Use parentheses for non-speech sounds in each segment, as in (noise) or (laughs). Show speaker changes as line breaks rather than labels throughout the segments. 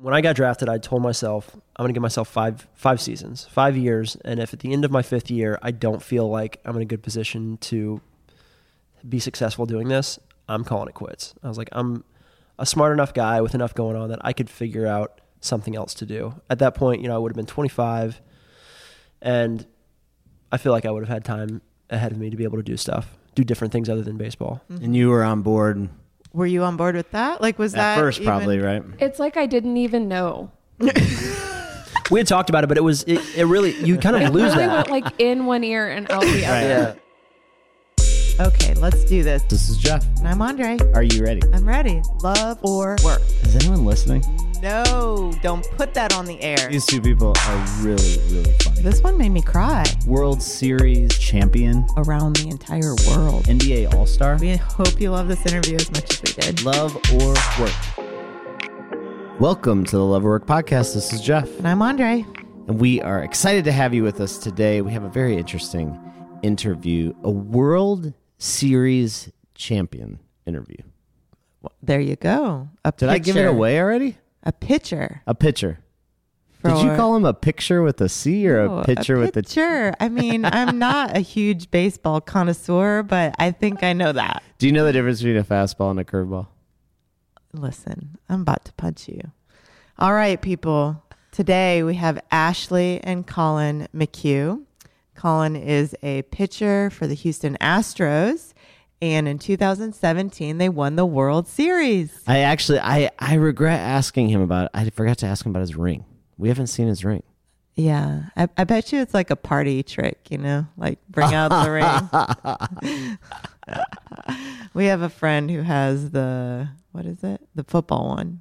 when I got drafted, I told myself I'm going to give myself five five seasons, five years, and if at the end of my fifth year I don't feel like I'm in a good position to be successful doing this, I'm calling it quits. I was like, I'm a smart enough guy with enough going on that I could figure out something else to do. At that point, you know, I would have been 25, and I feel like I would have had time ahead of me to be able to do stuff, do different things other than baseball.
And you were on board
Were you on board with that? Like, was
at
that
first,
even-
probably, right?
It's like I didn't even know. (laughs)
We had talked about it, but it was it, it really you kind of
It
lose
really
that.
went like in one ear and out the (laughs) other.
Yeah.
Okay, let's do this.
This is Jeff.
And I'm Andre.
Are you ready?
I'm ready. Love or work?
Is anyone listening?
No, don't put that on the air.
These two people are really, really funny.
This one made me cry.
World Series champion,
Around the entire world.
NBA All Star.
We hope you love this interview as much as we did.
Love or work? Welcome to the Love or Work podcast. This is Jeff,
And I'm Andre.
and we are excited to have you with us today. We have a very interesting interview, a World Series champion interview.
There you go. A
Did I give it
picture.
away already?
A pitcher.
A pitcher. Did you
for-
call him a picture with a C or
Oh,
a pitcher with the?
picture. I mean, I'm not a huge baseball connoisseur, but I think I know that.
Do you know the difference between a fastball and a curveball?
Listen, I'm about to punch you. All right, people. Today we have Ashley and Colin McHugh. Colin is a pitcher for the Houston Astros, and in 2017 they won the World Series.
I actually, I, I regret asking him about. it. I forgot to ask him about his ring. We haven't seen his ring.
Yeah, I, I bet you it's like a party trick, you know, like bring out the ring. (laughs) (laughs) we have a friend who has the what is it? The football one,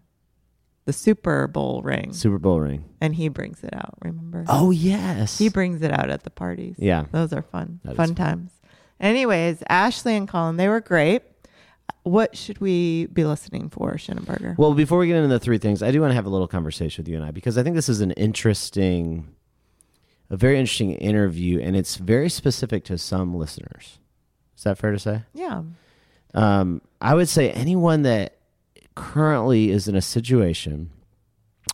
the Super Bowl ring,
Super Bowl ring.
and he brings it out. Remember?
Oh yes.
He brings it out at the parties.
Yeah.
Those are fun.
That
fun
fun.
times. Anyways, Ashley and Colin, they were great. What should we be listening for, Shinenberger?
Well, before we get into the three things, I do want to have a little conversation with you and I because I think this is an interesting, a very interesting interview, and it's very specific to some listeners. Is that fair to say?
yeah.
Um, I would say anyone that currently is in a situation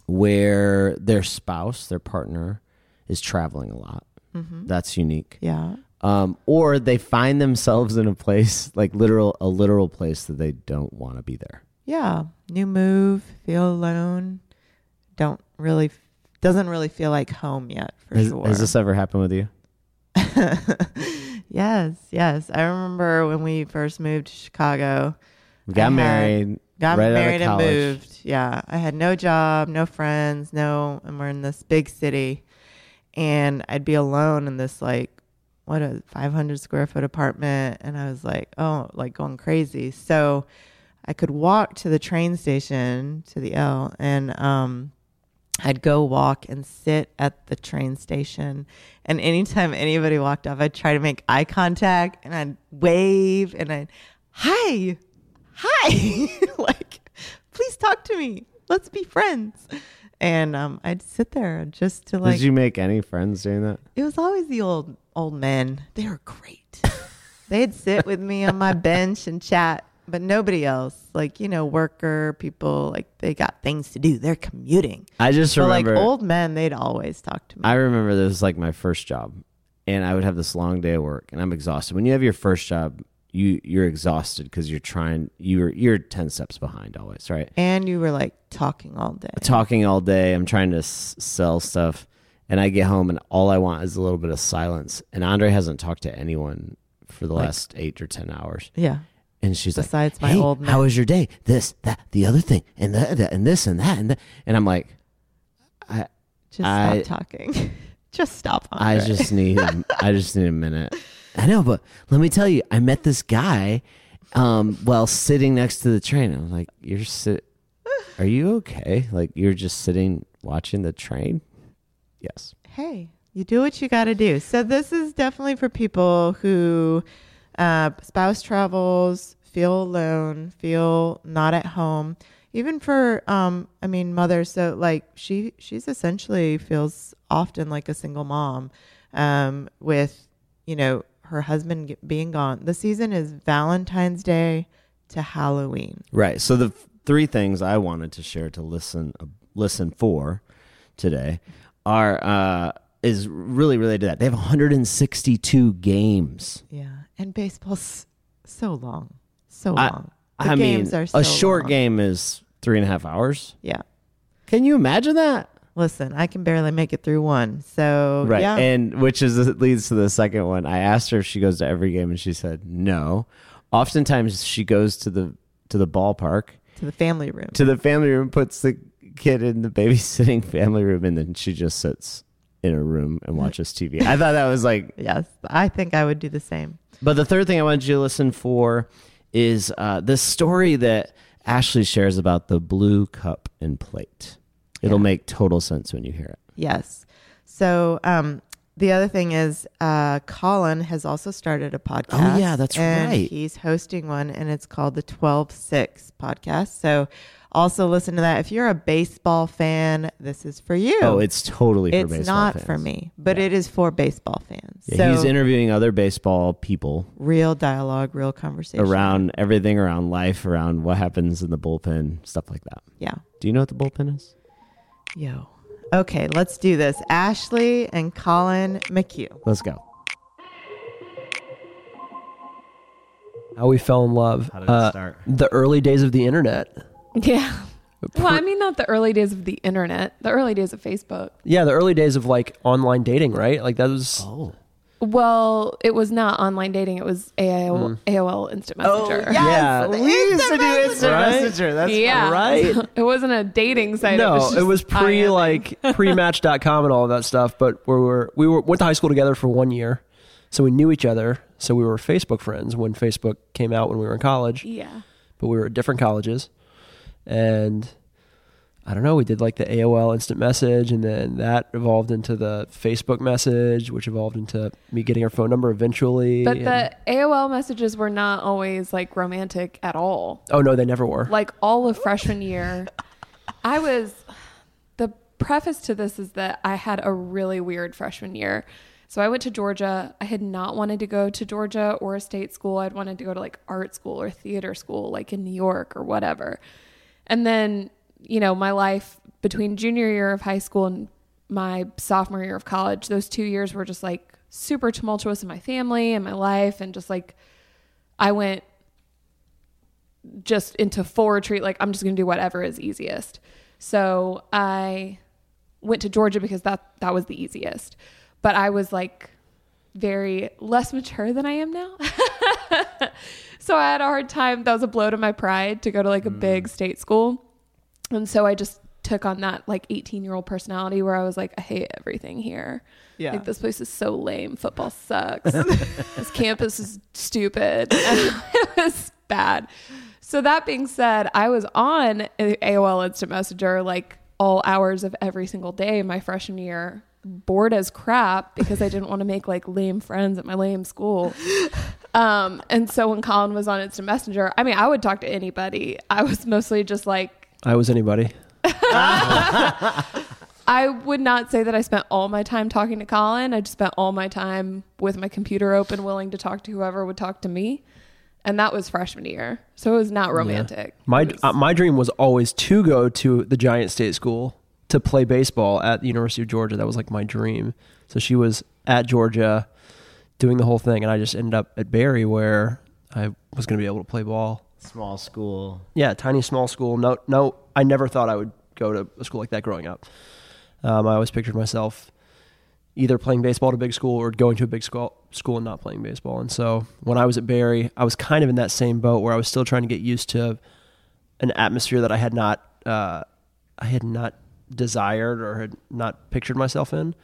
where their spouse, their partner, is traveling a lot.
Mm-hmm.
That's unique.
Yeah.
Um, or they find themselves in a place like literal a literal place that they don't want to be there.
Yeah. New move, feel alone. Don't really, doesn't really feel like home yet, for
Has,
sure.
has this ever happened with you? (laughs)
yes. Yes. I remember when we first moved to Chicago,
We got
I
married.
Got
right
married and moved. Yeah. I had no job, no friends, no, and we're in this big city. And I'd be alone in this like, what a 500 square foot apartment. And I was like, oh, like going crazy. So I could walk to the train station to the L and, um, I'd go walk and sit at the train station. And anytime anybody walked off, I'd try to make eye contact and I'd wave and I'd, hi, hi, (laughs) like, please talk to me. Let's be friends. And um, I'd sit there just to like,
Did you make any friends doing that?
it was always the old, old men. They were great. (laughs) They'd sit with me on my bench and chat, but nobody else. Like, you know, worker people, like, they got things to do. They're commuting.
I just
But like
remember.
old men, they'd always talk to me.
I remember this was like my first job, and I would have this long day of work, and I'm exhausted. When you have your first job, you you're exhausted because you're trying. You're you're ten steps behind always, right?
and you were like talking all day.
talking all day. I'm trying to s- sell stuff, and I get home, and all I want is a little bit of silence. And Andre hasn't talked to anyone for the
Like-
last eight or ten hours,
Yeah.
and she's like
Besides
like,
my
"Hey,
old man."
how was your day? This, that, the other thing, and that, that and this, and that, and that." And I'm like, I,
Just
I-
stop talking. (laughs) just stop.
I just need, (laughs) I just need a minute. I know, but let me tell you, I met this guy um, while sitting next to the train. I was like, "You're sit, are you okay? Like you're just sitting watching the train?" Yes.
hey, you do what you got to do. So this is definitely for people who uh, spouse travels, feel alone, feel not at home. Even for, um, I mean, mothers. So like she, she's essentially feels often like a single mom, um, with you know her husband being gone. The season is Valentine's Day to Halloween.
Right. So the f- three things I wanted to share to listen uh, listen for today are uh, is really related to that. They have 162 games.
Yeah. And baseball's so long. So
I-
long. The
I mean,
games are so
a short
long.
game is three and a half hours.
Yeah.
Can you imagine that?
Listen, I can barely make it through one. So
Right.
yeah.
And which is leads to the second one. I asked her if she goes to every game and she said no. Oftentimes she goes to the to the ballpark,
to the family room.
to the family room, puts the kid in the babysitting (laughs) family room and then she just sits in a room and (laughs) watches TV. I thought that was like
yes. I think I would do the same.
but the third thing I wanted you to listen for is uh, this story that Ashley shares about the blue cup and plate. It'll
Yeah.
make total sense when you hear it.
Yes. So um, the other thing is, uh, Colin has also started a podcast.
Oh, yeah, that's
and
right.
He's hosting one, and it's called the Twelve Six Podcast. So also listen to that. If you're a baseball fan, this is for you.
Oh, it's totally for
it's
baseball
not
fans.
for me, but it is for baseball fans.
Yeah,
so
he's interviewing other baseball people
real dialogue, real conversation
around everything around life, around what happens in the bullpen, stuff like that.
Yeah.
Do you know what the bullpen is?
Yo. Okay, let's do this. Ashley and Colin McHugh.
Let's go.
How we fell in love.
How did it
Uh,
start?
The early days of the internet.
Yeah. (laughs) Well, I mean, not the early days of the internet, the early days of Facebook.
Yeah, the early days of like online dating, right? Like that was.
Oh.
Well, it was not online dating. It was AOL, hmm. AOL Instant Messenger.
Yeah.
We used to do
Instant
instant
Right?
messenger. That's
yeah.
right. (laughs)
it wasn't a dating site.
No,
it was, just
it was pre
IMing.
like (laughs) pre match.com and all of that stuff. But we were we were went to high school together for one year, so we knew each other. So we were Facebook friends when Facebook came out when we were in college.
Yeah.
But we were at different colleges, and I don't know. We did like the AOL Instant Message, and then that evolved into the Facebook message, which evolved into me getting her phone number eventually.
But the AOL messages were not always like romantic at all.
oh no, they never were.
Like all of freshman year, I was. The preface to this is that I had a really weird freshman year. So I went to Georgia. I had not wanted to go to Georgia or a state school. I'd wanted to go to like art school or theater school, like in New York or whatever. And then, you know, my life between junior year of high school and my sophomore year of college, those two years were just like super tumultuous in my family and my life. And just like, I went just into full retreat. Like, I'm just going to do whatever is easiest. So I went to Georgia because that, that was the easiest. But I was like very less mature than I am now. (laughs) so I had a hard time. That was a blow to my pride to go to like a big mm. state school. And so I just took on that like 18 year old personality where I was like, I hate everything here.
Yeah.
Like this place is so lame. Football sucks. (laughs) this campus is stupid. (laughs) it was bad. So that being said, I was on AOL Instant Messenger like all hours of every single day my freshman year, bored as crap because I didn't want to make like lame friends at my lame school. (laughs) Um, and so when Colin was on Instant Messenger, I mean, I would talk to anybody. I was mostly just like,
I was anybody. (laughs)
I would not say that I spent all my time talking to Colin. I just spent all my time with my computer open, willing to talk to whoever would talk to me. And that was freshman year. So it was not romantic.
My
was-
uh, my dream was always to go to the Giant State School to play baseball at the University of Georgia. That was like my dream. So she was at Georgia doing the whole thing, and I just ended up at Barry where I was going to be able to play ball.
Small school.
Yeah, tiny small school. No, no, I never thought I would go to a school like that growing up. Um, I always pictured myself either playing baseball at a big school or going to a big school school and not playing baseball. And so when I was at Barry, I was kind of in that same boat where I was still trying to get used to an atmosphere that I had not uh, I had not desired or had not pictured myself in.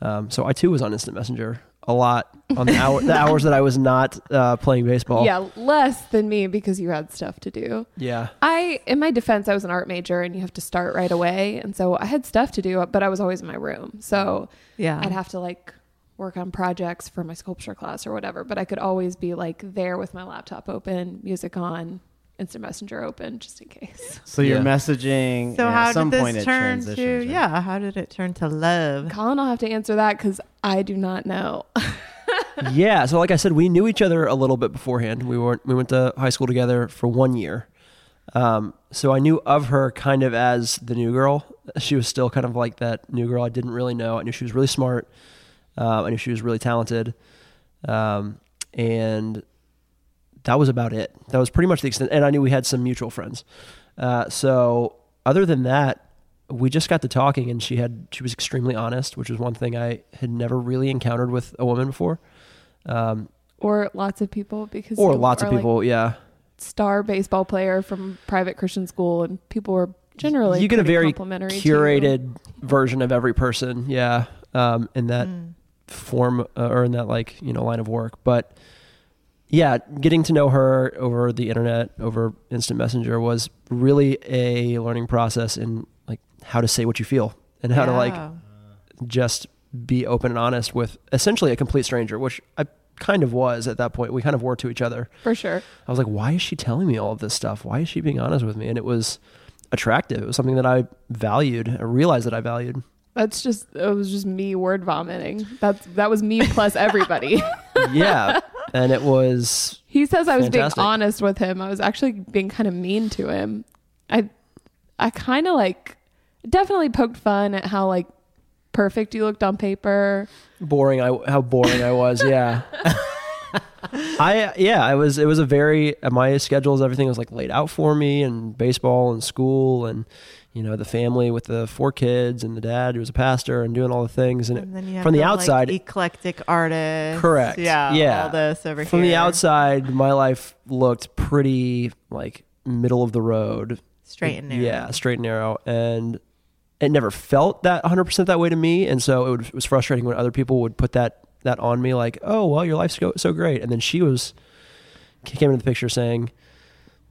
Um, so I too was on Instant Messenger a lot on the hour the hours that I was not uh, playing baseball.
yeah, less than me because you had stuff to do.
yeah.
I, in my defense, I was an art major and you have to start right away. And so I had stuff to do, but I was always in my room. So
Yeah.
I'd have to like work on projects for my sculpture class or whatever, but I could always be like there with my laptop open, music on, instant messenger open, just in case. (laughs)
So you're
Yeah.
messaging.
So
and
how
at some
did this
it
turn
transitions,
to
right?
yeah? How did it turn to love?
Colin, I'll have to answer that because I do not know. (laughs)
yeah. So like I said, we knew each other a little bit beforehand. We weren't we went to high school together for one year. Um, so I knew of her kind of as the new girl, She was still kind of like that new girl I didn't really know. I knew she was really smart. Um, I knew she was really talented. Um, and that was about it. That was pretty much the extent. And I knew we had some mutual friends. Uh, so other than that, we just got to talking, and she had she was extremely honest, which was one thing I had never really encountered with a woman before, um,
Or lots of people because
or lots of
are, like,
people. yeah,
star baseball player from private Christian school, and people were generally
you get a very
complimentary to you.
curated version of every person. Yeah, um, in that
Mm.
form uh, or in that like you know line of work, but yeah, getting to know her over the internet, over instant messenger was really a learning process in like how to say what you feel and how to like just be open and honest with essentially a complete stranger, which I kind of was at that point. We kind of were to each other.
for sure.
I was like, why is she telling me all of this stuff? Why is she being honest with me? And it was attractive. It was something that I valued. I realized that I valued.
That's just it was just me word vomiting. That's that was me plus everybody. (laughs)
Yeah. And it was
he says I was
Fantastic.
being honest with him. I was actually being kind of mean to him. I I kind of like definitely poked fun at how like perfect you looked on paper.
boring. I how boring I was. Yeah. (laughs) I yeah, I was. It was a very my schedules. Everything was like laid out for me, and baseball and school, and you know the family with the four kids and the dad who was a pastor and doing all the things. And,
And then you
from the
like,
outside,
eclectic artist.
Correct.
Yeah.
Yeah.
All this over
from
here.
the outside, my life looked pretty like middle of the road.
straight and narrow.
Yeah, straight and narrow. And it never felt that 100% that way to me. And so it, would, it was frustrating when other people would put that that on me like, oh, well, your life's so great. And then she was, came into the picture saying,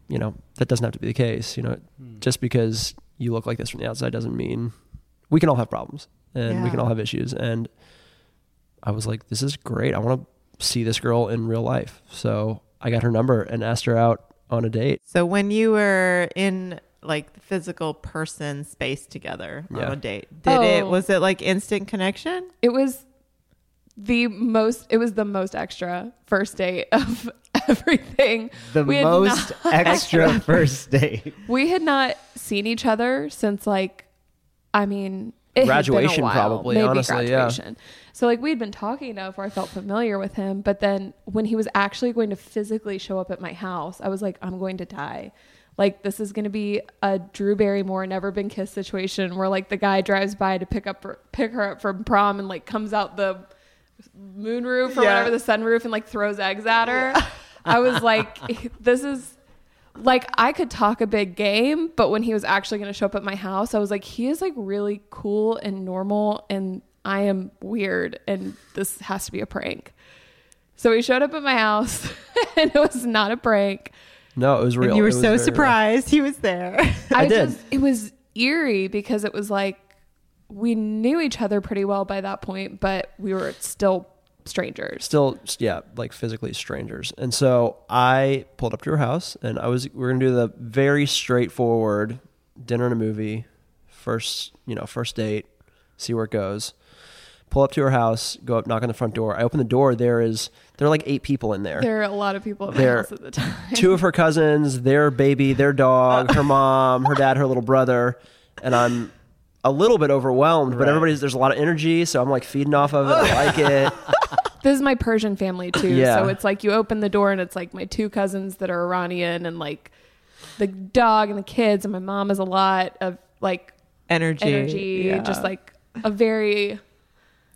you know, that doesn't have to be the case. You know, hmm. just because you look like this from the outside doesn't mean we can all have problems and we can all have issues. And I was like, this is great. I want to see this girl in real life. So I got her number and asked her out on a date.
So when you were in like the physical person space together
Yeah.
on a date, did it
Oh.
was it like instant connection?
It was the most it was the most extra first date of everything.
The
We
most
not- (laughs)
extra (laughs) first date.
We had not seen each other since like, I mean, it had been a
Graduation,
while.
probably,
Maybe
honestly, yeah.
graduation. So like we'd been talking enough where I felt familiar with him, but then when he was actually going to physically show up at my house, I was like, I'm going to die. Like this is going to be a Drew Barrymore never been kissed situation where like the guy drives by to pick up pick her up from prom and like comes out the moonroof or
Yeah.
whatever the sunroof and like throws eggs at her. I was like, this is like I could talk a big game, but when he was actually going to show up at my house, I was like, he is like really cool and normal, and I am weird, and this has to be a prank. So he showed up at my house, (laughs) and it was not a prank.
No, it was real.
And you were so
very real.
surprised he was there. (laughs)
I,
did.
Just, it was eerie because it was like we knew each other pretty well by that point, but we were still strangers.
still yeah like physically strangers and so i pulled up to her house and i was we are gonna do the very straightforward dinner and a movie first you know first date see where it goes pull up to her house go up knock on the front door i open the door there is there are like eight people in there
There are a lot of people at my
There-
house at the time.
two of her cousins, their baby, their dog, her (laughs) mom, her dad, her little brother, and I'm a little bit overwhelmed. But
Right.
everybody's there's a lot of energy, so I'm like feeding off of it. I like it. (laughs)
This is my Persian family too.
Yeah.
So it's like you open the door and it's like my two cousins that are Iranian and like the dog and the kids and my mom is a lot of like
Energy.
energy,
Yeah.
just like a very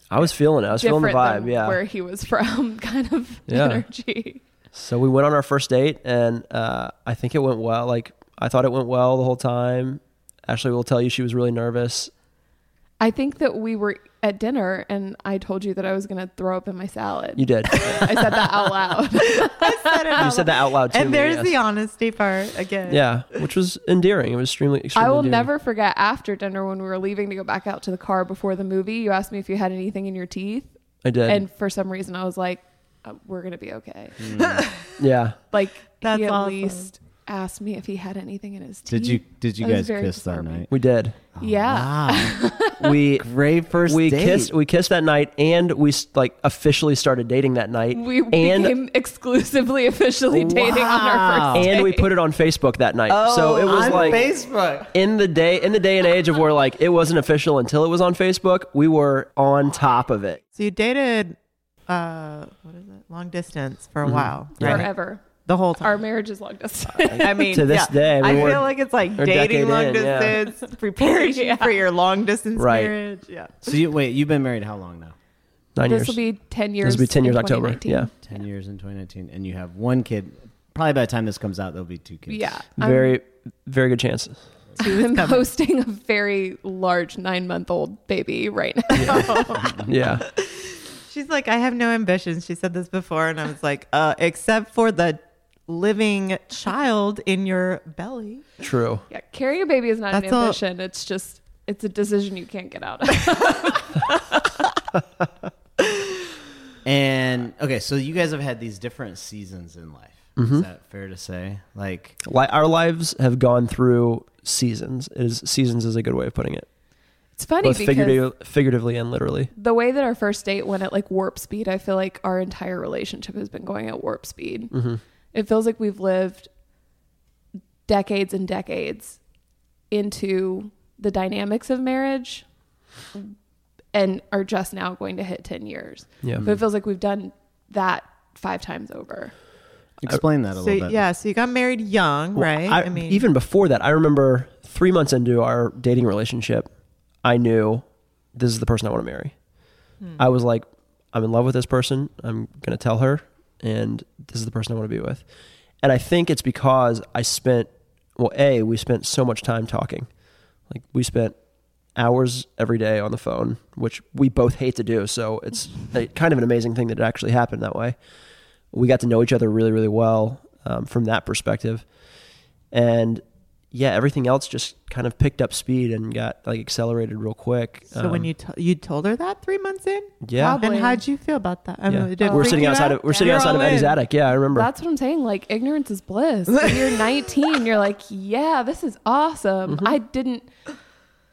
I was feeling it. I was feeling the vibe. Yeah.
where he was (laughs) from kind of
Yeah.
energy.
So we went on our first date, and uh, I think it went well. Like I thought it went well the whole time. Ashley will tell you she was really nervous.
I think that we were at dinner and I told you that I was going to throw up in my salad.
You did.
I said that out loud. (laughs)
I said it
you
out
said that out loud too.
And there's the honesty part again.
yeah, which was endearing. It was extremely. extremely
I will
endearing.
never forget after dinner when we were leaving to go back out to the car before the movie. You asked me if you had anything in your teeth.
I did.
And for some reason, I was like, uh, we're going to be okay. (laughs)
yeah.
Like,
That's
he at
awesome.
least asked me if he had anything in his teeth.
Did you did you
I was
guys
very
kiss that
disarming.
night?
We did.
Yeah.
Wow. (laughs)
We
Great first
we
date.
kissed we kissed that night and we s- like officially started dating that night
We
and
became exclusively officially dating on our
Wow.
first date.
and we put it on Facebook that night. so it was
on
like
Facebook.
in the day in the day and age of where like it wasn't official until it was on Facebook, we were on top of it.
So you dated, uh, what is it? Long distance for a while, right?
Forever.
The whole time.
Our marriage is long distance. (laughs)
I mean,
To this
yeah.
day, I
I, feel like it's like dating long
in, yeah.
distance, (laughs) preparing you
Yeah.
for your long distance
Right.
marriage. Yeah.
So you wait, you've been married how long now?
Nine
this
years.
will be 10 years.
this will be 10 years
in
October.
2019.
Yeah.
10 years in 2019 and you have one kid. Probably by the time this comes out there'll be two kids.
Yeah. I'm-
Very very good chances. (laughs)
I'm hosting a very large nine month old baby right now.
Yeah.
She's like, I have no ambitions. She said this before, and I was like, uh, except for the living child in your belly.
True.
yeah. Carrying a baby is not
That's
an
all-
ambition. It's just, it's a decision you can't get out of. (laughs)
And okay, so you guys have had these different seasons in life.
Mm-hmm.
Is that fair to say? Like
Li- our lives have gone through seasons. It is seasons is a good way of putting it.
It's funny
Both
because
figuratively and literally.
the way that our first date went at like warp speed, I feel like our entire relationship has been going at warp speed.
Mm-hmm.
It feels like we've lived decades and decades into the dynamics of marriage and are just now going to hit 10 years.
Yeah.
But it feels like we've done that five times over.
explain that a
So
little bit.
yeah, so you got married young,
Well,
right?
I, mean even before that, I remember three months into our dating relationship, I knew this is the person I want to marry. Hmm. I was like, I'm in love with this person. I'm going to tell her, and this is the person I want to be with. And I think it's because I spent, well, A, we spent so much time talking. Like, we spent hours every day on the phone, which we both hate to do. So it's kind of an amazing thing that it actually happened that way. We got to know each other really, really well um, from that perspective. And yeah, everything else just kind of picked up speed and got like accelerated real quick.
so when
Um,
you to- you told her that three months in,
yeah,
Probably.
and how'd you feel about that? I
yeah.
mean, did
we're sitting outside
out?
of we're sitting
You're
outside of Eddie's
in.
attic. Yeah, I remember.
That's what I'm saying. Like ignorance is bliss. When you're (laughs) 19, you're like, yeah, this is awesome.
Mm-hmm.
I didn't.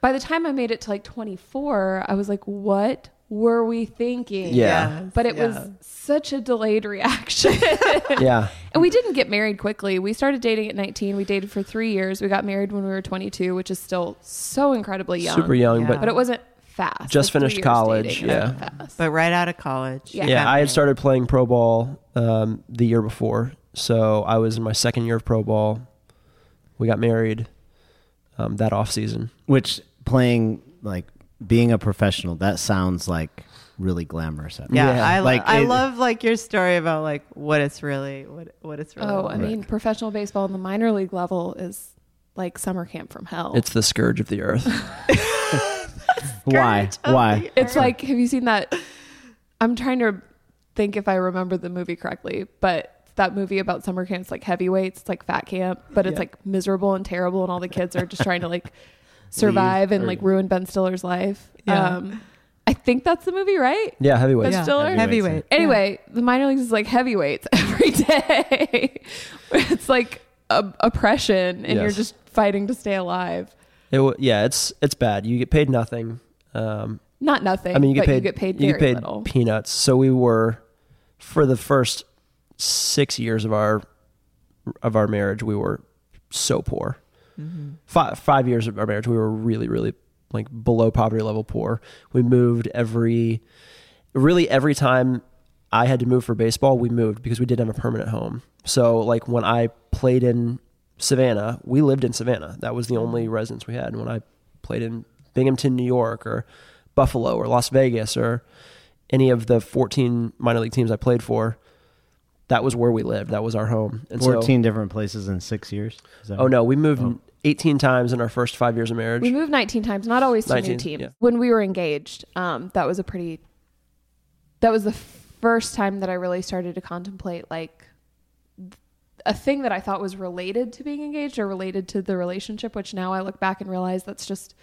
By the time I made it to like 24, I was like, what were we thinking?
Yeah.
Yes,
But it
yeah.
was such a delayed reaction. (laughs)
yeah,
and we didn't get married quickly. We started dating at 19. We dated for three years. We got married when we were 22, which is still so incredibly young.
super young,
Yeah.
but
But it wasn't fast.
Just
Like,
finished college,
dating
yeah.
But right out of college,
Yeah.
yeah, I had started playing pro ball um, the year before, so I was in my second year of pro ball. We got married um, that off season.
Which playing like being a professional, that sounds like really glamorous.
Yeah,
Yeah.
I
Like,
like I
it-
love like your story about like what it's really what what it's really.
Oh,
like.
I mean, professional baseball in the minor league level is like summer camp from hell.
It's the scourge of the earth. (laughs) (laughs)
Why? Why?
It's like, have you seen that? I'm trying to think if I remember the movie correctly, but that movie about summer camp, it's like heavyweights, it's like fat camp, but it's
Yeah.
like miserable and terrible, and all the kids are just trying to like survive and
or-
like ruin Ben Stiller's life.
Yeah.
Um, I think that's the movie, right?
yeah, heavyweights.
Ben Stiller?
Heavyweights,
heavyweight.
Anyway, the minor leagues is like heavyweights (laughs) every day. (laughs) it's like a, oppression, and you're
Yes.
just fighting to stay alive.
It, w- yeah, it's it's bad. You get paid nothing. Um,
Not nothing.
I mean, you get
but
paid.
you get paid
you
very
get paid
little.
peanuts. So we were for the first six years of our of our marriage, we were so poor.
Mm-hmm.
Five five years of our marriage, we were really really like below poverty level poor. We moved every really every time I had to move for baseball, we moved because we didn't have a permanent home. So like when I played in Savannah, we lived in Savannah. That was the only residence we had. When I played in Binghamton, New York, or Buffalo, or Las Vegas, or any of the 14 minor league teams I played for, that was where we lived. That was our home. And so-
14 different places in six years?
Oh no, we moved
Oh.
18 times in our first five years of marriage.
We moved 19 times, not always to
19,
new teams.
yeah.
When we were engaged, um, that was a pretty. That was the first time that I really started to contemplate like a thing that I thought was related to being engaged or related to the relationship, which now I look back and realize that's just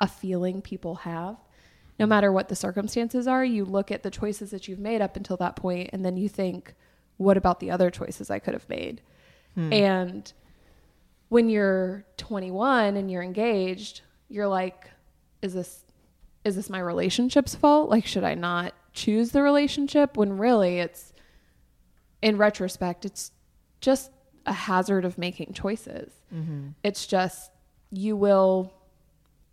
a feeling people have. No matter what the circumstances are, you look at the choices that you've made up until that point, and then you think, what about the other choices I could have made? And when you're 21 and you're engaged, you're like, is this is this my relationship's fault? Like, should I not choose the relationship? When really, it's in retrospect, it's just a hazard of making choices. Mm-hmm. It's just you will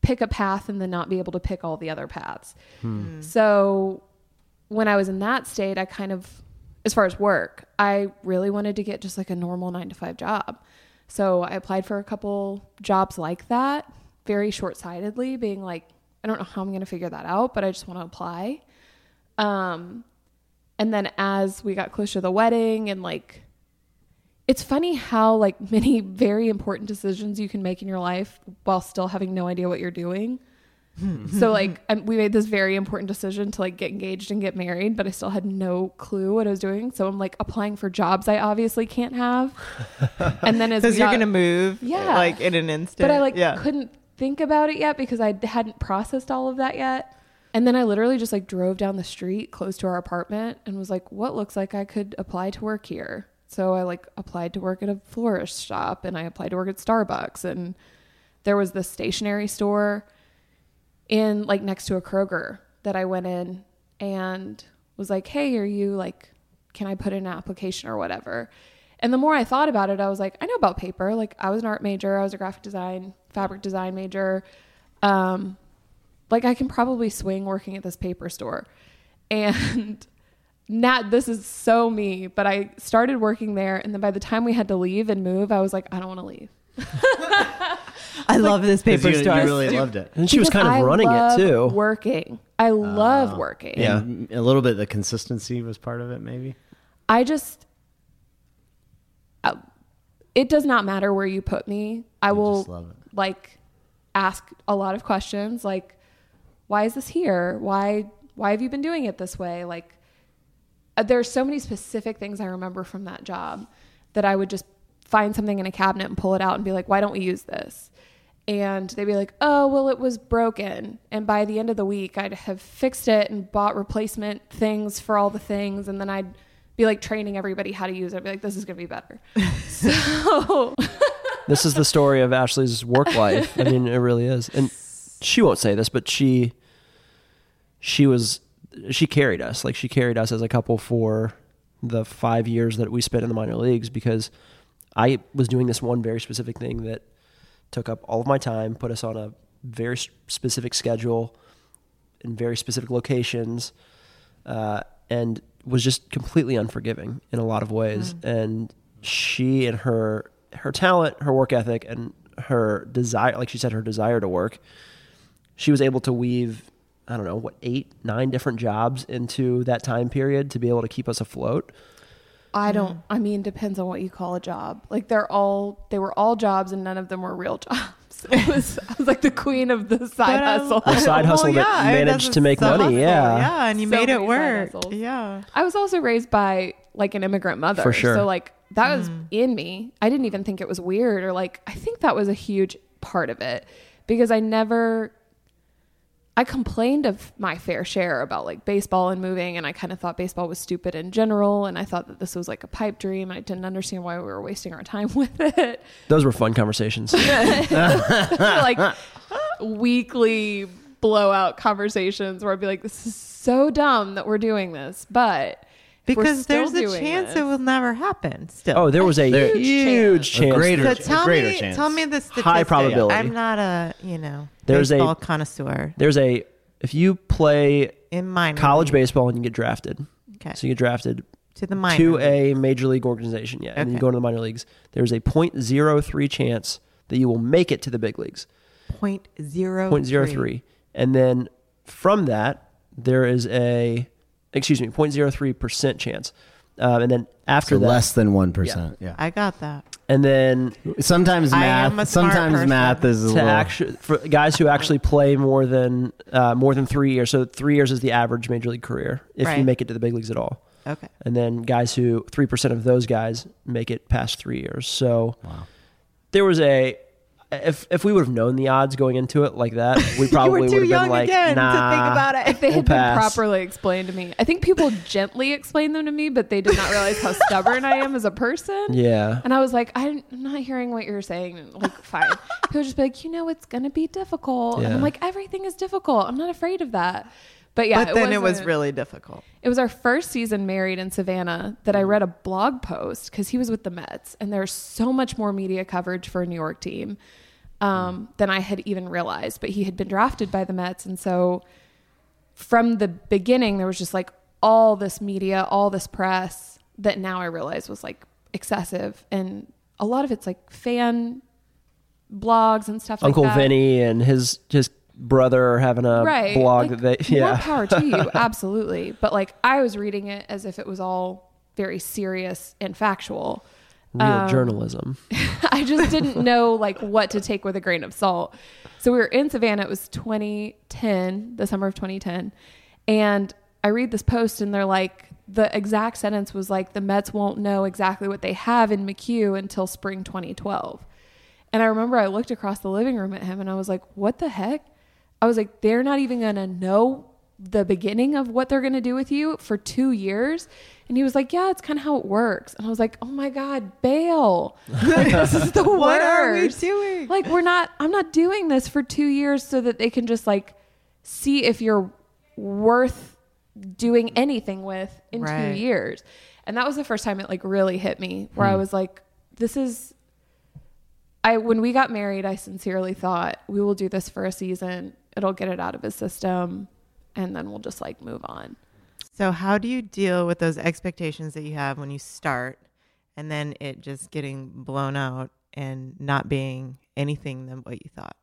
pick a path and then not be able to pick all the other paths. Hmm. Hmm. So when I was in that state, I kind of, as far as work, I really wanted to get just like a normal nine to five job. So I applied for a couple jobs like that, very short sightedly, being like, I don't know how I'm going to figure that out, but I just want to apply. Um, and then as we got closer to the wedding and like, it's funny how like many (laughs) very important decisions you can make in your life while still having no idea what you're doing. So like um, we made this very important decision to like get engaged and get married, but I still had no clue what I was doing. So I'm like applying for jobs I obviously can't have. And then as (laughs)
Because you're
got-
gonna move,
Yeah.
like in an instant.
but I like
yeah.
couldn't think about it yet because I hadn't processed all of that yet. And then I literally just like drove down the street close to our apartment and was like, what looks like I could apply to work here? So I like applied to work at a florist shop and I applied to work at Starbucks and there was this stationery store in like next to a Kroger that I went in and was like, "Hey, are you like can I put in an application or whatever?" And the more I thought about it, I was like, I know about paper. Like I was an art major, I was a graphic design, fabric design major. Um like I can probably swing working at this paper store. And (laughs) not this is so me, but I started working there and then by the time we had to leave and move, I was like, I don't want to leave. (laughs)
I love this paper
you,
store.
you really loved it.
And she was kind of
I
running it too.
Working. I love working.
Yeah.
And a little bit the consistency was part of it, maybe.
I just, uh, it does not matter where you put me. I will
love it.
like ask a lot of questions, like, why is this here? Why why have you been doing it this way? Like, uh, there's so many specific things I remember from that job that I would just find something in a cabinet and pull it out and be like, why don't we use this? And they'd be like, oh, well, it was broken. And by the end of the week, I'd have fixed it and bought replacement things for all the things. And then I'd be like training everybody how to use it. I'd be like, this is going to be better. so, (laughs)
this is the story of Ashley's work life. I mean, it really is. And she won't say this, but she she was she carried us. Like she carried us as a couple for the 5 years that we spent in the minor leagues because I was doing this one very specific thing that took up all of my time, put us on a very specific schedule in very specific locations, uh, and was just completely unforgiving in a lot of ways. And she and her her talent, her work ethic, and her desire, like she said, her desire to work, she was able to weave. I don't know what eight, nine different jobs into that time period to be able to keep us afloat.
I don't. I mean, depends on what you call a job. Like they're all they were all jobs, and none of them were real (laughs) jobs. It was I was like the queen of the side
But, um,
hustle.
The side hustle that
I mean,
managed
that's
to make
side
money,
hustle.
yeah.
yeah, and you
So
made it
many side
work.
hustles.
Yeah,
I was also raised by like an immigrant mother,
For sure.
So like that was in me. I didn't even think it was weird, or like I think that was a huge part of it because I never. I complained of my fair share about like baseball and moving, and I kind of thought baseball was stupid in general, and I thought that this was like a pipe dream, I didn't understand why we were wasting our time (laughs) with it.
Those were fun conversations. (laughs) (laughs)
like weekly blowout conversations where I'd be like, "This is so dumb that we're doing this," but
because
still
there's a
doing
chance
this-
it will never happen. Still.
Oh, there was a
There-
huge
A
chance.
greater-
So
a
tell
greater
me,
chance.
tell me the statistic.
High probability.
I'm not a you know
There's a-
baseball connoisseur
There's a if you play
in minor
college
league.
baseball and you get drafted,
Okay,
so you get drafted
to the minor
to
league.
a major league organization, yeah, and you
Okay.
go to the minor leagues. There's a .03 chance that you will make it to the big leagues.
point zero
.03, and then from that there is a excuse me .03 percent chance, um, and then after
So
that,
less than one percent. Yeah.
I got that.
and then
Sometimes math. Sometimes
person.
math is a
to
little.
actually for guys who actually play more than uh, more than three years. So three years is the average major league career if you make it to the big leagues at all.
Okay.
And then guys who three percent of those guys make it past three years. So
Wow.
there was a if if we would have known the odds going into it like that, we (laughs) probably would have been like,
again
nah.
to think about it.
If they
We'll
had been properly explained to me, I think people gently explained them to me, but they did not realize how stubborn I am as a person.
Yeah.
And I was like, I'm not hearing what you're saying. Like, fine. People just be like, you know, it's gonna be difficult. And I'm like, everything is difficult. I'm not afraid of that. But yeah,
but then it was
wasn't-
really difficult.
It was our first season married in Savannah that I read a blog post because he was with the Mets, and there's so much more media coverage for a New York team um, than I had even realized. But he had been drafted by the Mets, and so from the beginning, there was just like all this media, all this press that now I realize was like excessive, and a lot of it's like fan blogs and stuff
Uncle
like that Uncle
Vinny and his his brother are having a
right.
blog
like,
that they
more
yeah.
power to you, (laughs) absolutely. But like I was reading it as if it was all very serious and factual.
Real
Um,
journalism. (laughs)
I just didn't (laughs) know like what to take with a grain of salt. So we were in Savannah. It was 2010, the summer of 2010, and I read this post, and they're like, the exact sentence was like, the Mets won't know exactly what they have in McHugh until spring 2012. And I remember I looked across the living room at him, and I was like, what the heck? I was like, they're not even gonna know the beginning of what they're gonna do with you for two years. And he was like, yeah, it's kind of how it works. And I was like, oh my god, bail! (laughs) (laughs) Like, this is the worst.
What are we doing?
Like we're not. I'm not doing this for two years so that they can just like see if you're worth doing anything with in
Right.
two years. And that was the first time it like really hit me, where I hmm. was like, this is I when we got married, I sincerely thought we will do this for a season. It'll get it out of his system, and then we'll just like move on.
So how do you deal with those expectations that you have when you start and then it just getting blown out and not being anything than what you thought?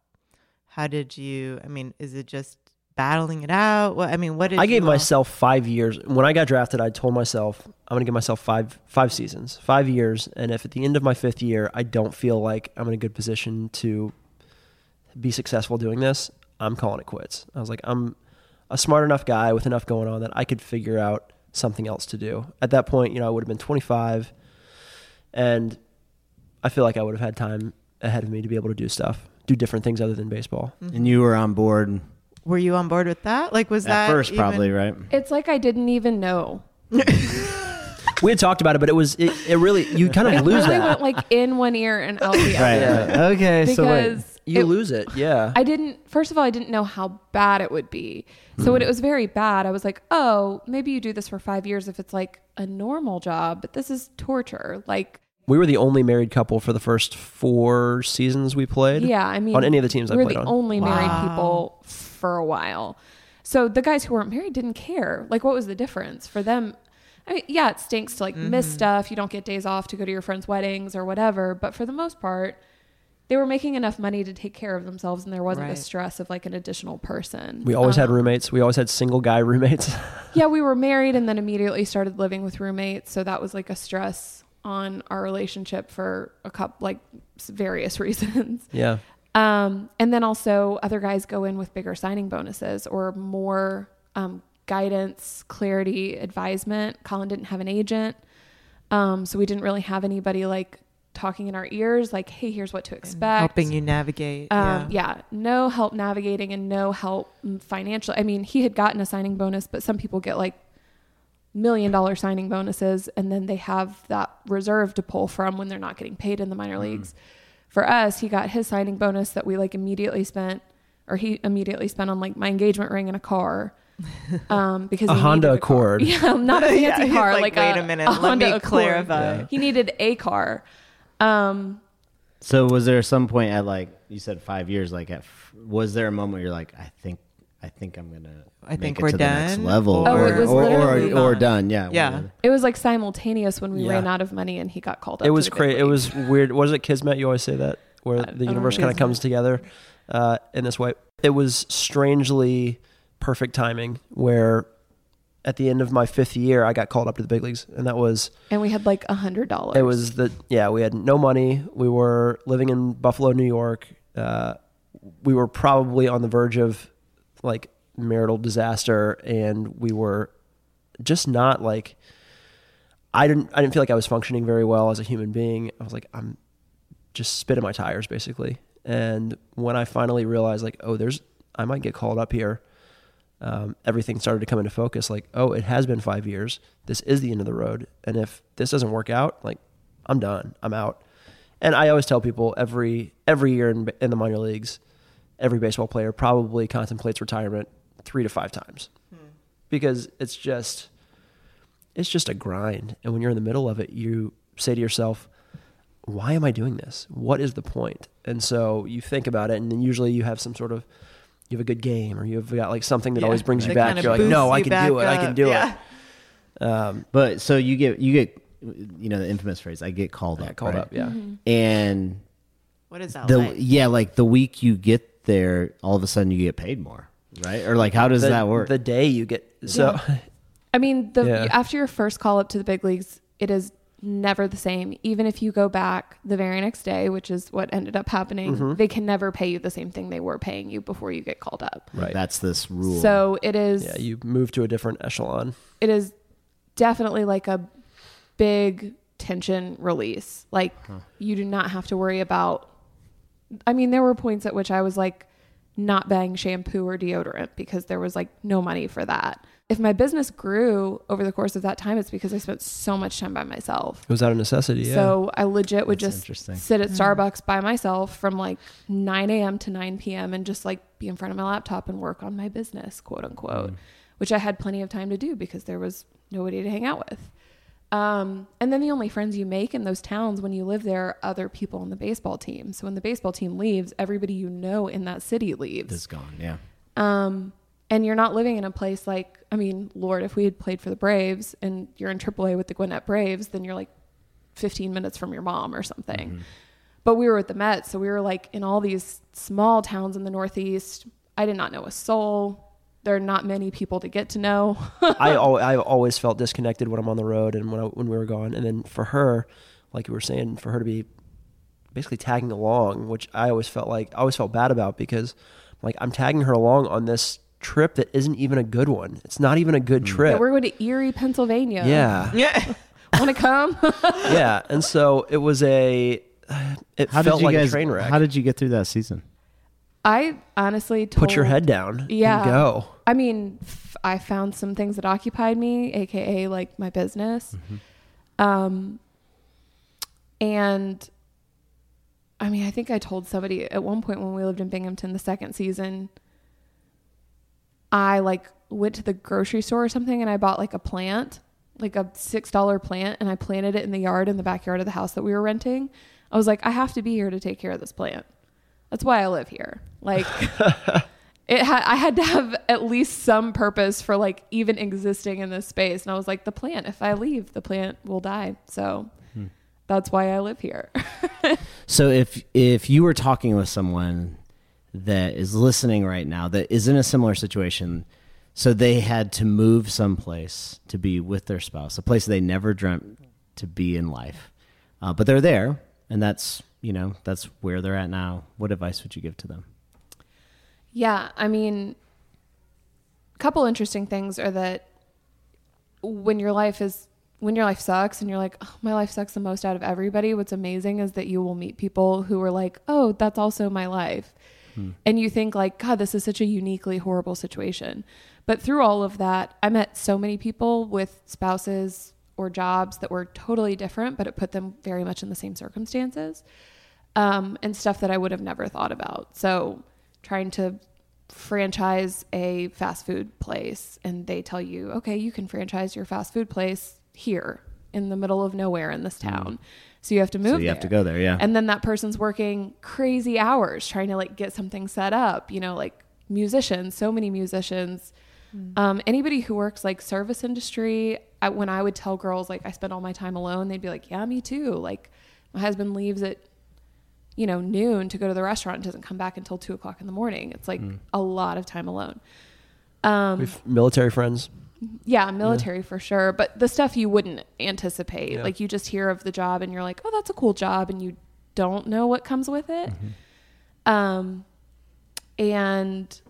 How did you I mean, is it just battling it out? What I mean, what did
I gave
you all-
myself five years. When I got drafted, I told myself I'm going to give myself five five seasons, five years, and if at the end of my fifth year I don't feel like I'm in a good position to be successful doing this, I'm calling it quits. I was like, I'm a smart enough guy with enough going on that I could figure out something else to do. At that point, you know, I would have been 25, and I feel like I would have had time ahead of me to be able to do stuff, do different things other than baseball.
And you were on board
Were you on board with that? Like was
at
that
first,
even-
probably, right?
It's like I didn't even know. (laughs)
We had talked about it, but it was it, it really you kind of lose
really
that.
went like in one ear and out the (laughs) other.
Right.
Yeah.
Okay. so wait.
Because
You
it-
lose it, yeah.
I didn't. First of all, I didn't know how bad it would be. So when hmm. it was very bad, I was like, "Oh, maybe you do this for five years if it's like a normal job, but this is torture." Like,
we were the only married couple for the first four seasons we played.
yeah, I mean,
on any of the teams I
we were
played
the
on.
only married
Wow.
people for a while. So the guys who weren't married didn't care. Like, what was the difference for them? I mean, yeah, it stinks to like miss stuff. You don't get days off to go to your friends' weddings or whatever. But for the most part, they were making enough money to take care of themselves, and there wasn't
Right.
the stress of like an additional person.
We always had
Um,
roommates. We always had single guy (laughs) roommates.
Yeah, we were married and then immediately started living with roommates. So that was like a stress on our relationship for a couple, like various (laughs) reasons.
yeah.
Um, and then also other guys go in with bigger signing bonuses or more um, guidance, clarity, advisement. Colin didn't have an agent. Um, so we didn't really have anybody like talking in our ears, like, hey, here's what to expect.
helping you navigate.
Um,
yeah.
yeah. no help navigating and no help mm, financially. I mean, he had gotten a signing bonus, but some people get like million dollar signing bonuses and then they have that reserve to pull from when they're not getting paid in the minor leagues. For us, he got his signing bonus that we like immediately spent, or he immediately spent on like my engagement ring and a car. (laughs) Um, because
A
he
Honda
needed car.
Accord. (laughs)
Yeah, not a (laughs) fancy
Yeah, he's
car.
like,
Like,
wait
a,
a minute,
a
let
Honda
me
Accord.
clarify.
Yeah.
He needed a car. Um,
So was there some point at like you said five years? Like, at f- was there a moment where you're like, I think, I think I'm gonna,
I
make
think
it
we're
to the next
done,
level,
or-
Oh, it was
or,
literally
or, or
done.
done, yeah,
Yeah.
It was like simultaneous when we
Yeah.
ran out of money and he got called up.
It was
the
crazy. It was weird. Was it Kismet? You always say that, where
I
the universe kind of comes together uh, in this way. It was strangely perfect timing. Where at the end of my fifth year, I got called up to the big leagues, and that was
and we had like a hundred dollars.
it. Was the yeah? We had no money. We were living in Buffalo, New York. Uh, we were probably on the verge of like marital disaster, and we were just not like. I didn't. I didn't feel like I was functioning very well as a human being. I was like, I'm just spitting my tires basically. And when I finally realized, like, oh, there's, I might get called up here, um, everything started to come into focus. Like, oh, it has been five years. This is the end of the road. And if this doesn't work out, like, I'm done. I'm out. And I always tell people every every year in, in the minor leagues, every baseball player probably contemplates retirement three to five times because it's just it's just a grind. And when you're in the middle of it, you say to yourself, why am I doing this? What is the point? And so you think about it, and then usually you have some sort of you have a good game, or you've got like something that
Yeah.
always brings you back. You're like,
boosts
no, I can do it. I can do
Yeah.
it. Um,
But so you get you get you know the infamous phrase I get called
yeah,
up.
called
right?
up. Yeah.
And
What is that
the
like?
yeah, like the week you get there, all of a sudden you get paid more, right? Or like how does
the,
that work?
The day you get so
I mean, the
Yeah.
after your first call up to the big leagues, it is never the same. Even if you go back the very next day, which is what ended up happening,
Mm-hmm.
they can never pay you the same thing they were paying you before you get called up.
right.
That's this rule.
So it is
yeah, you move to a different echelon.
it is definitely like a big tension release. Like you do not have to worry about I mean, there were points at which I was like not buying shampoo or deodorant because there was like no money for that. If my business grew over the course of that time, it's because I spent so much time by myself.
It was out of necessity. Yeah.
So I legit would
That's
just sit at Starbucks by myself from like 9 a.m. to 9 p.m. and just like be in front of my laptop and work on my business, quote unquote,
Mm.
which I had plenty of time to do because there was nobody to hang out with. Um, and then the only friends you make in those towns when you live there are other people on the baseball team. So when the baseball team leaves, everybody you know in that city leaves.
is gone. Yeah.
Um, and you're not living in a place like, I mean, Lord, if we had played for the Braves and you're in AAA with the Gwinnett Braves, then you're like 15 minutes from your mom or something. But we were with the Mets, so we were like in all these small towns in the Northeast. I did not know a soul. There are not many people to get to know. (laughs)
I al- I always felt disconnected when I'm on the road and when I, when we were gone. And then for her, like you were saying, for her to be basically tagging along, which I always felt like I always felt bad about because like I'm tagging her along on this trip that isn't even a good one. It's not even a good hmm.
Yeah,
trip.
we're going to Erie, Pennsylvania.
yeah, (laughs)
Yeah.
Want to come? (laughs)
yeah. And so it was a it
How
felt
did you
like
guys?
a train wreck.
How did you get through that season?
I honestly told,
Put your head down.
Yeah.
And go.
I mean, f- I found some things that occupied me, aka like my business. Um, and I mean, I think I told somebody at one point when we lived in Binghamton the second season, I like went to the grocery store or something and I bought like a plant, like a $6 plant, and I planted it in the yard in the backyard of the house that we were renting. I was like, I have to be here to take care of this plant. That's why I live here. Like, (laughs) it had I had to have at least some purpose for like even existing in this space. And I was like, the plant, if I leave, the plant will die. So that's why I live here. (laughs)
So if if you were talking with someone that is listening right now that is in a similar situation, so they had to move someplace to be with their spouse, a place they never dreamt to be in life, uh, but they're there, and that's you know that's where they're at now. What advice would you give to them?
Yeah, I mean, a couple interesting things are that when your life is when your life sucks and you're like, oh, my life sucks the most out of everybody. What's amazing is that you will meet people who are like, oh, that's also my life, and you think like, God, this is such a uniquely horrible situation. But through all of that, I met so many people with spouses or jobs that were totally different, but it put them very much in the same circumstances um, and stuff that I would have never thought about. So trying to franchise a fast food place and they tell you, okay, you can franchise your fast food place here in the middle of nowhere in this town. So you have to move
so you have to go there, yeah.
And then that person's working crazy hours trying to like get something set up, you know, like musicians, so many musicians. Um, anybody who works like service industry, I, when I would tell girls like I spend all my time alone, they'd be like, "Yeah, me too." Like my husband leaves at you know noon to go to the restaurant and doesn't come back until two o'clock in the morning. It's like a lot of time alone. Um,
We've military friends.
yeah, military for sure. But the stuff you wouldn't anticipate.
Yeah.
Like you just hear of the job and you're like, oh, that's a cool job. And you don't know what comes with it. Um, and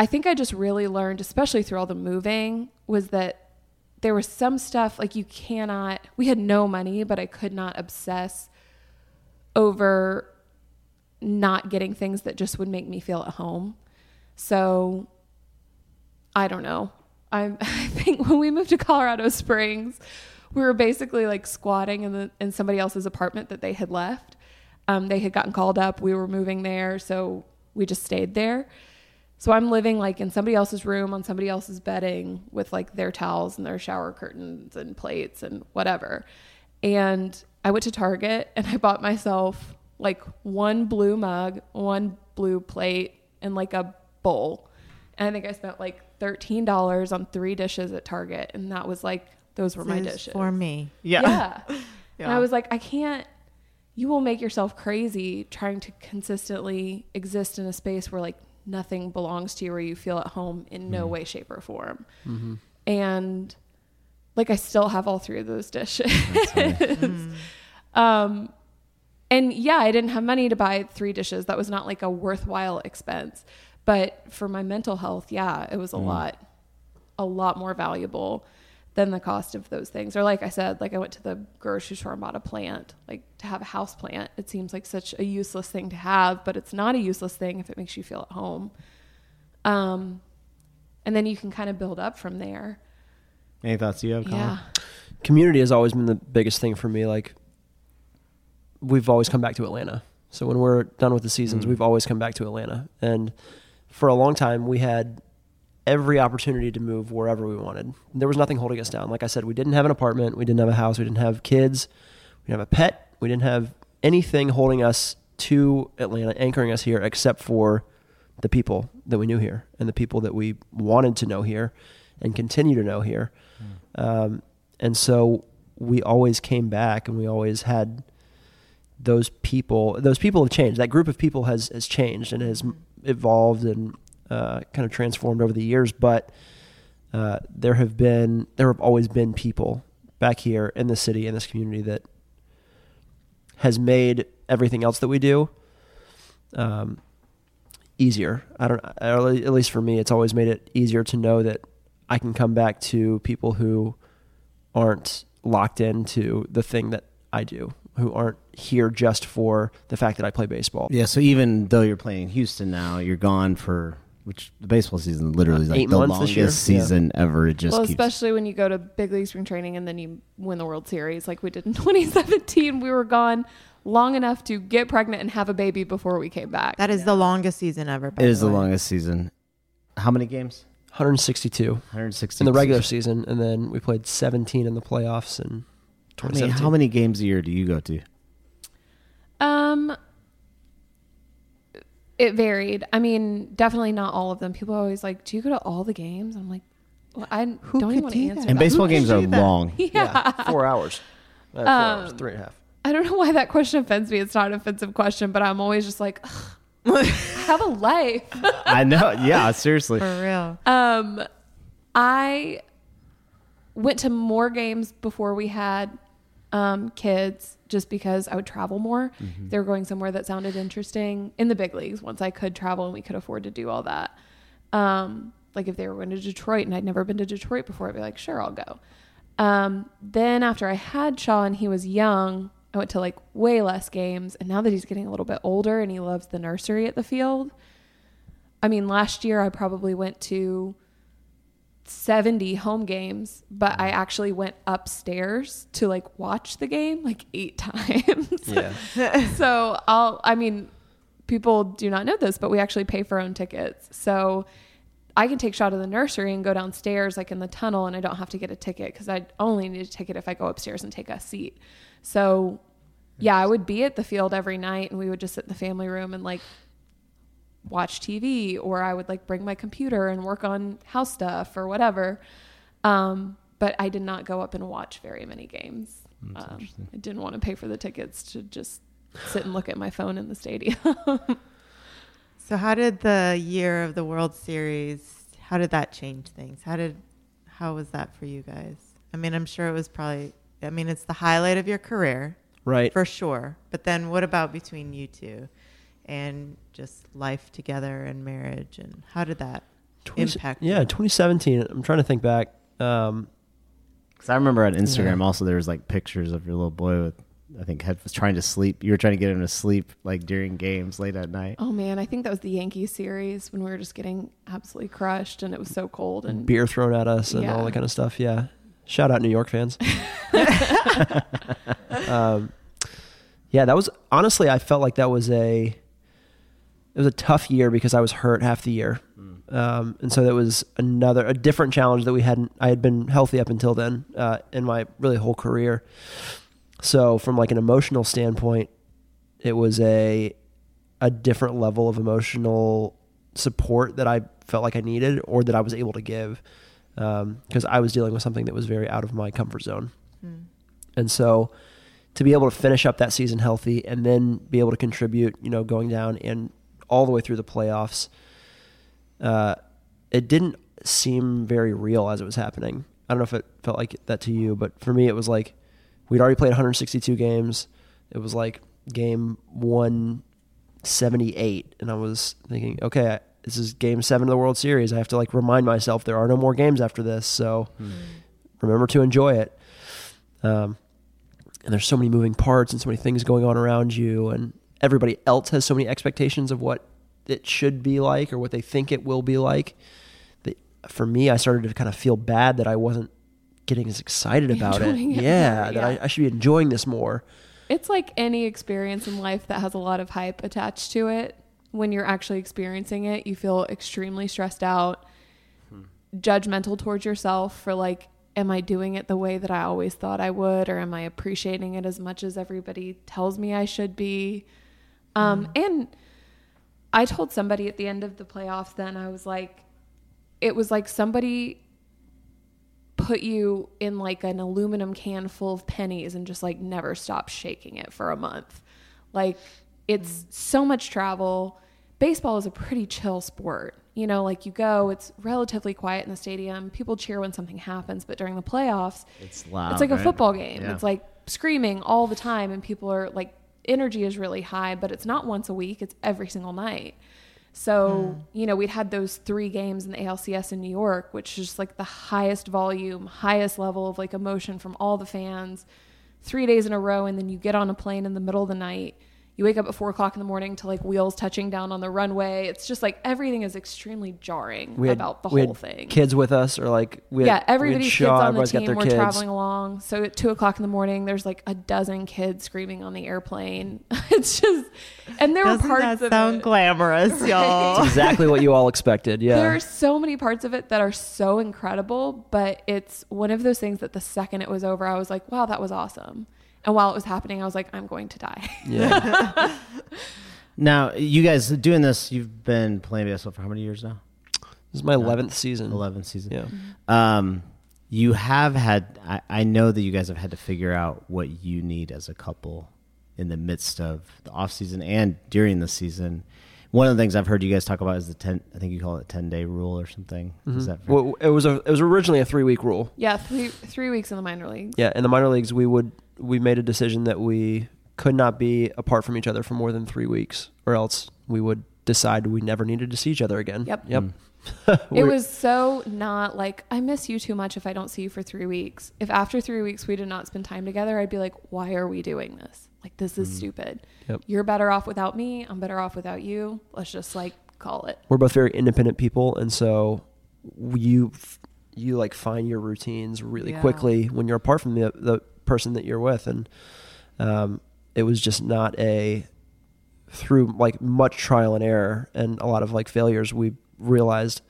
I think I just really learned, especially through all the moving, was that there was some stuff like you cannot, we had no money, but I could not obsess over not getting things that just would make me feel at home. So I don't know. I, (laughs) I think when we moved to Colorado Springs, we were basically like squatting in the in somebody else's apartment that they had left. Um, they had gotten called up. We were moving there, so we just stayed there. So I'm living like in somebody else's room on somebody else's bedding with like their towels and their shower curtains and plates and whatever. And I went to Target and I bought myself like one blue mug, one blue plate, and like a bowl. And I think I spent like thirteen dollars on three dishes at Target, and that was like those were my
This is
dishes
for me.
Yeah. And
Yeah. (laughs)
And I was like, I can't. You will make yourself crazy trying to consistently exist in a space where like nothing belongs to you, where you feel at home in no mm-hmm. way, shape, or form. Mm-hmm. And like, I still have all three of those dishes. (laughs) um, and yeah, I didn't have money to buy three dishes. That was not like a worthwhile expense. But for my mental health, yeah, it was a lot, a lot more valuable than the cost of those things. Or like I said, like I went to the grocery store and bought a plant. Like to have a house plant, it seems like such a useless thing to have, but it's not a useless thing if it makes you feel at home. Um, and then you can kind of build up from there.
Any thoughts you have, Colin?
Yeah.
community has always been the biggest thing for me. Like we've always come back to Atlanta. So when we're done with the seasons,
Mm.
we've always come back to Atlanta. And for a long time, we had every opportunity to move wherever we wanted. There was nothing holding us down. Like I said, we didn't have an apartment, we didn't have a house, we didn't have kids, we didn't have a pet, we didn't have anything holding us to Atlanta, anchoring us here, except for the people that we knew here and the people that we wanted to know here and continue to know here. Um, and so we always came back and we always had those people those people have changed. That group of people has has changed and has evolved and uh, kind of transformed over the years. But uh, there have been there have always been people back here in the city in this community that has made everything else that we do um, easier. I don't at least for me it's always made it easier to know that i can come back to people who aren't locked into the thing that i do who aren't here just for the fact that I play baseball.
Yeah, so even though you're playing in Houston now, you're gone for which the baseball season literally is like
Eight
the
months this
longest
year? Yeah.
season ever. It just
well,
keeps
especially when you go to big league spring training and then you win the World Series, like we did in (laughs) 2017. We were gone long enough to get pregnant and have a baby before we came back.
That is the longest season ever. by
it is the
way.
longest season. How many games?
162
162
in the regular season, and then we played 17 in the playoffs and.
How many,
2017.
how many games a year do you go to?
Um, it varied. I mean, definitely not all of them. People are always like, "Do you go to all the games?" I'm like, well, I
Who
don't even want
do
to
that?
answer
And baseball
Who
games are (laughs) long. (laughs)
Yeah.
four hours. Uh, four hours,
Um,
three and a half.
I don't know why that question offends me. It's not an offensive question, but I'm always just like, "Ugh, I (laughs) have a life. (laughs)
I know. Yeah, seriously.
For real.
Um, I went to more games before we had um, kids, just because I would travel more. They were going somewhere that sounded interesting in the big leagues. Once I could travel and we could afford to do all that. Um, like if they were going to Detroit and I'd never been to Detroit before, I'd be like, sure, I'll go. Um, then after I had Shaw and he was young, I went to like way less games. And now that he's getting a little bit older and he loves the nursery at the field, I mean, last year I probably went to 70 home games, but I mm-hmm. actually went upstairs to like watch the game like eight (laughs) times.
Yeah. (laughs)
so I'll, I mean, people do not know this, but we actually pay for our own tickets. So I can take shot of the nursery and go downstairs like in the tunnel and I don't have to get a ticket because I only need a ticket if I go upstairs and take a seat. So yeah, I would be at the field every night and we would just sit in the family room and like watch TV or I would like bring my computer and work on house stuff or whatever. Um, but I did not go up and watch very many games. Um, I didn't want to pay for the tickets to just sit and look at my phone in the stadium. (laughs)
So how did the year of the World Series? How did that change things? How did how was that for you guys? I mean, I'm sure it was probably. I mean, it's the highlight of your career
Right.
for sure. But then, what about between you two, and just life together and marriage, and how did that
20
impact?
Yeah,
you?
2017. I'm trying to think back. Um,
Because I remember on Instagram
Yeah.
also there was like pictures of your little boy with I think had, was trying to sleep. You were trying to get him to sleep like during games late at night.
Oh man, I think that was the Yankee series when we were just getting absolutely crushed and it was so cold and
beer thrown at us and
Yeah.
all that kind of stuff. Yeah. Shout out New York fans. (laughs) (laughs) um, yeah, that was honestly I felt like that was a it was a tough year because I was hurt half the year. Um, and so that was another a different challenge that we hadn't I had been healthy up until then uh, in my really whole career. So from like an emotional standpoint, it was a a different level of emotional support that I felt like I needed or that I was able to give because I was dealing with something that was very out of my comfort zone. And so to be able to finish up that season healthy and then be able to contribute, you know, going down and all the way through the playoffs, uh, it didn't seem very real as it was happening. I don't know if it felt like that to you, but for me, it was like we'd already played 162 games. It was like game 178, and I was thinking, okay, this is game seven of the World Series. I have to like remind myself there are no more games after this, so remember to enjoy it. Um, and there's so many moving parts and so many things going on around you, and everybody else has so many expectations of what it should be like or what they think it will be like. That for me, I started to kind of feel bad that I wasn't getting as excited about it.
It (laughs)
Yeah,
more,
that
yeah.
I, I should be enjoying this more.
It's like any experience in life that has a lot of hype attached to it. When you're actually experiencing it, you feel extremely stressed out, hmm. judgmental towards yourself for like, am I doing it the way that I always thought I would? Or am I appreciating it as much as everybody tells me I should be? Um, And I told somebody at the end of the playoffs, then I was like, it was like somebody put you in like an aluminum can full of pennies and just like never stop shaking it for a month. Like it's so much travel. Baseball is a pretty chill sport. You know, like you go, it's relatively quiet in the stadium. People cheer when something happens, but during the playoffs,
It's loud.
it's like a football game.
Yeah.
It's like screaming all the time, and people are like, energy is really high, but it's not once a week, it's every single night. So, hmm. you know, we'd had those three games in the ALCS in New York, which is just like the highest volume, highest level of like emotion from all the fans, three days in a row. And then you get on a plane in the middle of the night. You wake up at four o'clock in the morning to like wheels touching down on the runway. It's just like everything is extremely jarring
We had,
about the
we
whole
had
thing
Kids with us, or like we had,
yeah,
we had
everybody's kids
Shaw,
on the team We're
kids.
traveling along. So at two o'clock in the morning, there's like a dozen kids screaming on the airplane. (laughs) it's just, and there
Doesn't
were parts
that
of
sound
it.
glamorous, y'all? (laughs)
exactly what you all expected. Yeah.
There are so many parts of it that are so incredible, but it's one of those things that the second it was over, I was like, wow, that was awesome. And while it was happening, I was like, I'm going to die. (laughs)
yeah. (laughs)
Now, you guys doing this, you've been playing baseball for how many years now?
This is my 11th season.
Eleventh season.
Yeah.
Um, you have had, I, I know that you guys have had to figure out what you need as a couple in the midst of the off season and during the season. One of the things I've heard you guys talk about is the 10, I think you call it 10 day rule or something. Is that?
Well, it was a it was originally a three week rule.
yeah, three three weeks in the minor leagues.
Yeah, in the minor leagues, we would we made a decision that we could not be apart from each other for more than three weeks, or else we would decide we never needed to see each other again.
Yep.
Yep.
Mm. (laughs)
It
was so not like I miss you too much if I don't see you for three weeks. If after three weeks we did not spend time together, I'd be like, why are we doing this? Like this is mm. stupid.
Yep.
You're better off without me. I'm better off without you. Let's just like call it.
we're both very independent people, and so you you like find your routines really
Yeah.
quickly when you're apart from the the person that you're with, and um, it was just not a through like much trial and error and a lot of like failures. We realized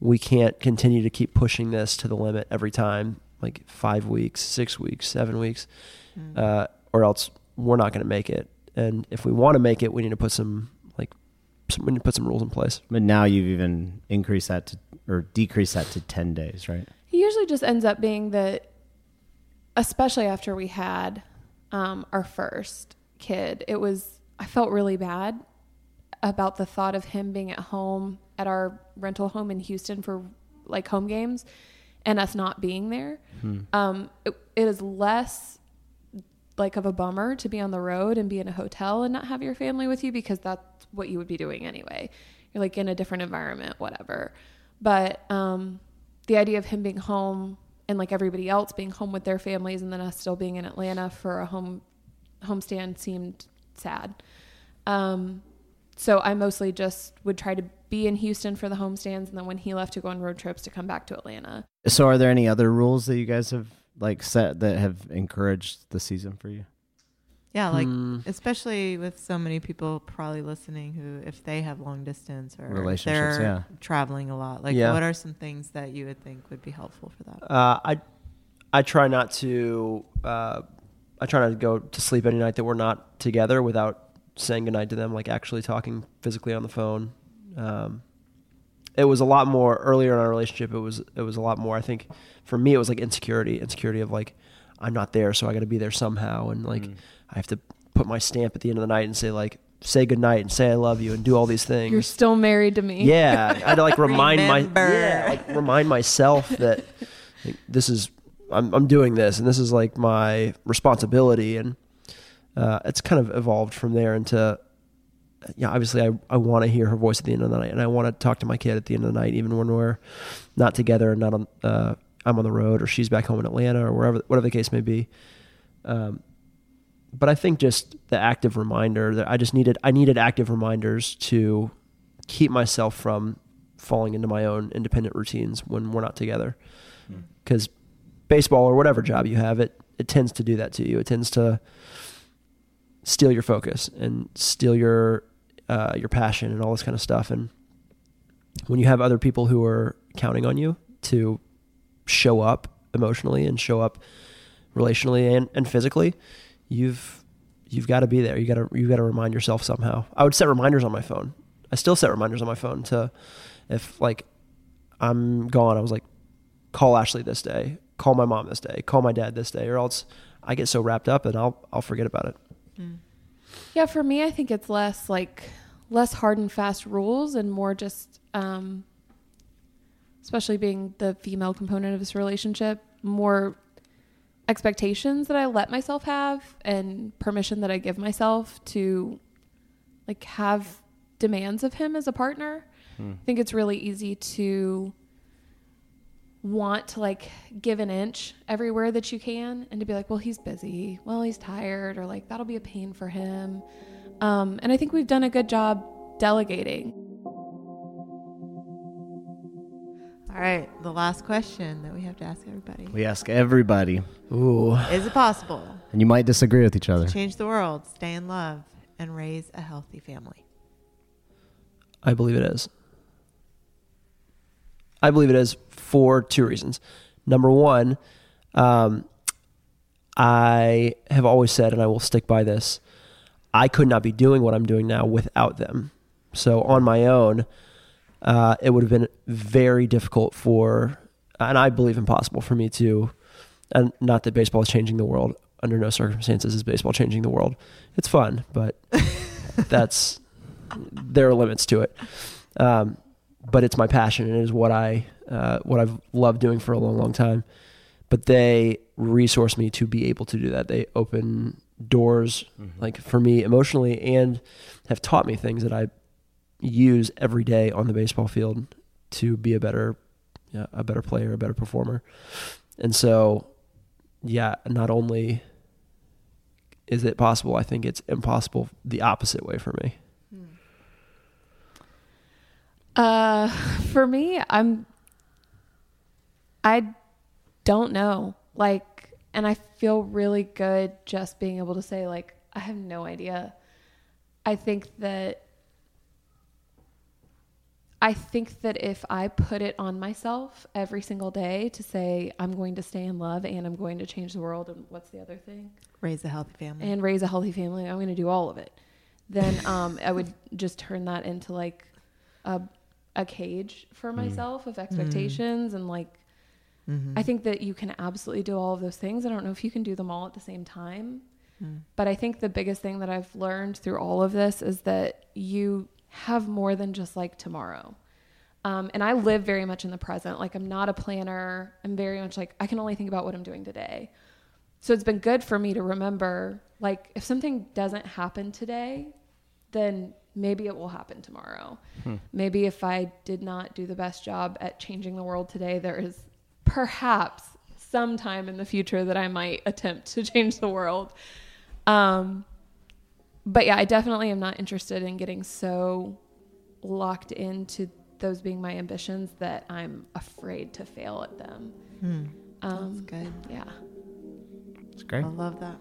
we can't continue to keep pushing this to the limit every time, like five weeks, six weeks, seven weeks, uh, or else we're not going to make it. And if we want to make it, we need to put some like some, we need to put some rules in place.
but now you've even increased that to, or decreased that to 10 days, right?
It usually just ends up being that, especially after we had um, our first kid, it was, I felt really bad about the thought of him being at home at our rental home in Houston for like home games and us not being there. Um, it, it is less like of a bummer to be on the road and be in a hotel and not have your family with you because that's what you would be doing anyway. You're like in a different environment, whatever. But um, the idea of him being home and like everybody else being home with their families and then us still being in Atlanta for a home homestand seemed sad. Um, so I mostly just would try to be in Houston for the homestands, and then when he left to go on road trips, to come back to Atlanta.
So, are there any other rules that you guys have like set that have encouraged the season for you?
Yeah, like
Hmm.
especially with so many people probably listening who, if they have long distance or
Relationships,
they're
yeah.
traveling a lot, like
Yeah.
what are some things that you would think would be helpful for that?
Uh, I I try not to uh, I try not to go to sleep any night that we're not together without saying goodnight to them, like actually talking physically on the phone. Um, it was a lot more earlier in our relationship. It was it was a lot more. I think for me, it was like insecurity, insecurity of like I'm not there, so I got to be there somehow, and like
Mm.
I have to put my stamp at the end of the night and say like say goodnight and say I love you and do all these things.
You're still married to me.
Yeah, I had to like (laughs) remind my yeah, like remind myself that like, this is I'm I'm doing this and this is like my responsibility and uh, it's kind of evolved from there into yeah obviously I, I want to hear her voice at the end of the night and I want to talk to my kid at the end of the night even when we're not together and not on uh, I'm on the road or she's back home in Atlanta or wherever whatever the case may be. Um, but I think just the active reminder that I just needed I needed active reminders to keep myself from falling into my own independent routines when we're not together. Because baseball or whatever job you have, it it tends to do that to you. It tends to steal your focus and steal your uh, your passion and all this kind of stuff. And when you have other people who are counting on you to show up emotionally and show up relationally and, and physically, you've you've got to be there. You got to you got to remind yourself somehow. I would set reminders on my phone. I still set reminders on my phone to if like I'm gone, I was like call Ashley this day, call my mom this day, call my dad this day or else I get so wrapped up and I'll I'll forget about it.
Yeah, for me, I think it's less like less hard and fast rules and more just, um, especially being the female component of this relationship, more expectations that I let myself have and permission that I give myself to like have demands of him as a partner. I think it's really easy to want to like give an inch everywhere that you can and to be like, well, he's busy. Well, he's tired, or like that'll be a pain for him. Um, and I think we've done a good job delegating.
All right, the last question that we have to ask everybody:
We ask everybody,
Ooh.
Is it possible
and you might disagree with each other.
to change the world, stay in love, and raise a healthy family?
I believe it is. I believe it is for two reasons. Number one, um, I have always said, and I will stick by this, I could not be doing what I'm doing now without them. So on my own, uh, it would have been very difficult for, and I believe impossible for me to, and not that baseball is changing the world. Under no circumstances is baseball changing the world. It's fun, but (laughs) that's there are limits to it. Um, but it's my passion and it is what I uh, what I've loved doing for a long, long time. But they resource me to be able to do that. They open doors like for me emotionally and have taught me things that I use every day on the baseball field to be a better yeah, a better player, a better performer. And so yeah, not only is it possible, I think it's impossible the opposite way for me.
Uh, (laughs) for me, I'm. I don't know. Like, and I feel really good just being able to say, like, I have no idea. I think that. I think that if I put it on myself every single day to say I'm going to stay in love and I'm going to change the world and what's the other thing?
Raise a healthy family.
and raise a healthy family. I'm going to do all of it. Then (laughs) um, I would just turn that into like a a cage for mm. myself of mm. expectations and like mm-hmm. I think that you can absolutely do all of those things. I don't know if you can do them all at the same time. Mm. But I think the biggest thing that I've learned through all of this is that you have more than just like tomorrow. Um, and I live very much in the present. Like I'm not a planner. I'm very much like I can only think about what I'm doing today. So it's been good for me to remember like if something doesn't happen today, then maybe it will happen tomorrow. Maybe if I did not do the best job at changing the world today, there is perhaps sometime in the future that I might attempt to (laughs) change the world. Um, but yeah, I definitely am not interested in getting so locked into those being my ambitions that I'm afraid to fail at them.
Hmm. That's
Um,
good.
yeah.
It's great.
I love that.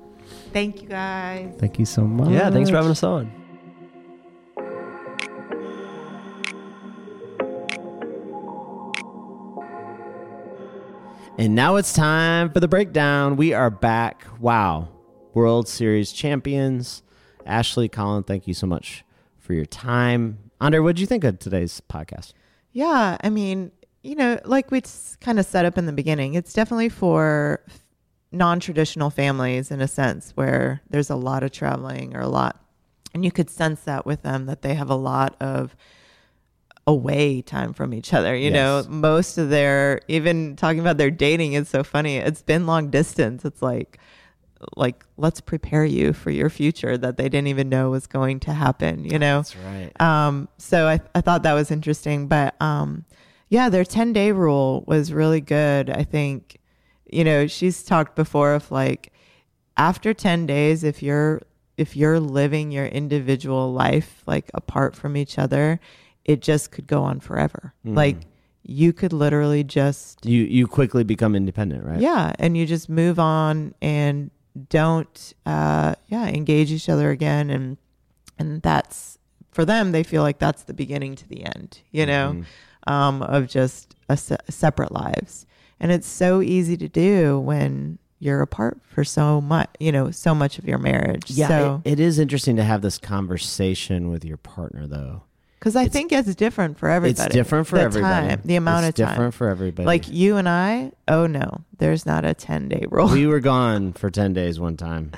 Thank you guys.
Thank you so much.
Yeah, thanks for having us on.
And now it's time for the breakdown. We are back. Wow. World Series champions. Ashley, Colin, thank you so much for your time. Andre, what did you think of today's podcast?
Yeah, I mean, you know, like we kind of set up in the beginning, it's definitely for non-traditional families in a sense where there's a lot of traveling or a lot and you could sense that with them that they have a lot of away time from each other you know most of their even talking about their dating is so funny it's been long distance it's like like let's prepare you for your future that they didn't even know was going to happen you know that's
right.
um, so I, I thought that was interesting. But um, yeah, their 10 day rule was really good. I think, you know, she's talked before of like after 10 days, if you're if you're living your individual life like apart from each other, it just could go on forever. Like you could literally just
You you quickly become independent, right?
yeah, and you just move on and don't uh yeah, engage each other again and and that's for them they feel like that's the beginning to the end, you know, um of just a se- separate lives. And it's so easy to do when you're apart for so much, you know, so much of your marriage.
Yeah,
so
it, it is interesting to have this conversation with your partner, though.
Cuz I think it's different for everybody.
It's different for
The
everybody.
time, the amount
it's
of time.
different for everybody.
Like you and I, oh no, there's not a 10 day rule.
we were gone for ten days one time.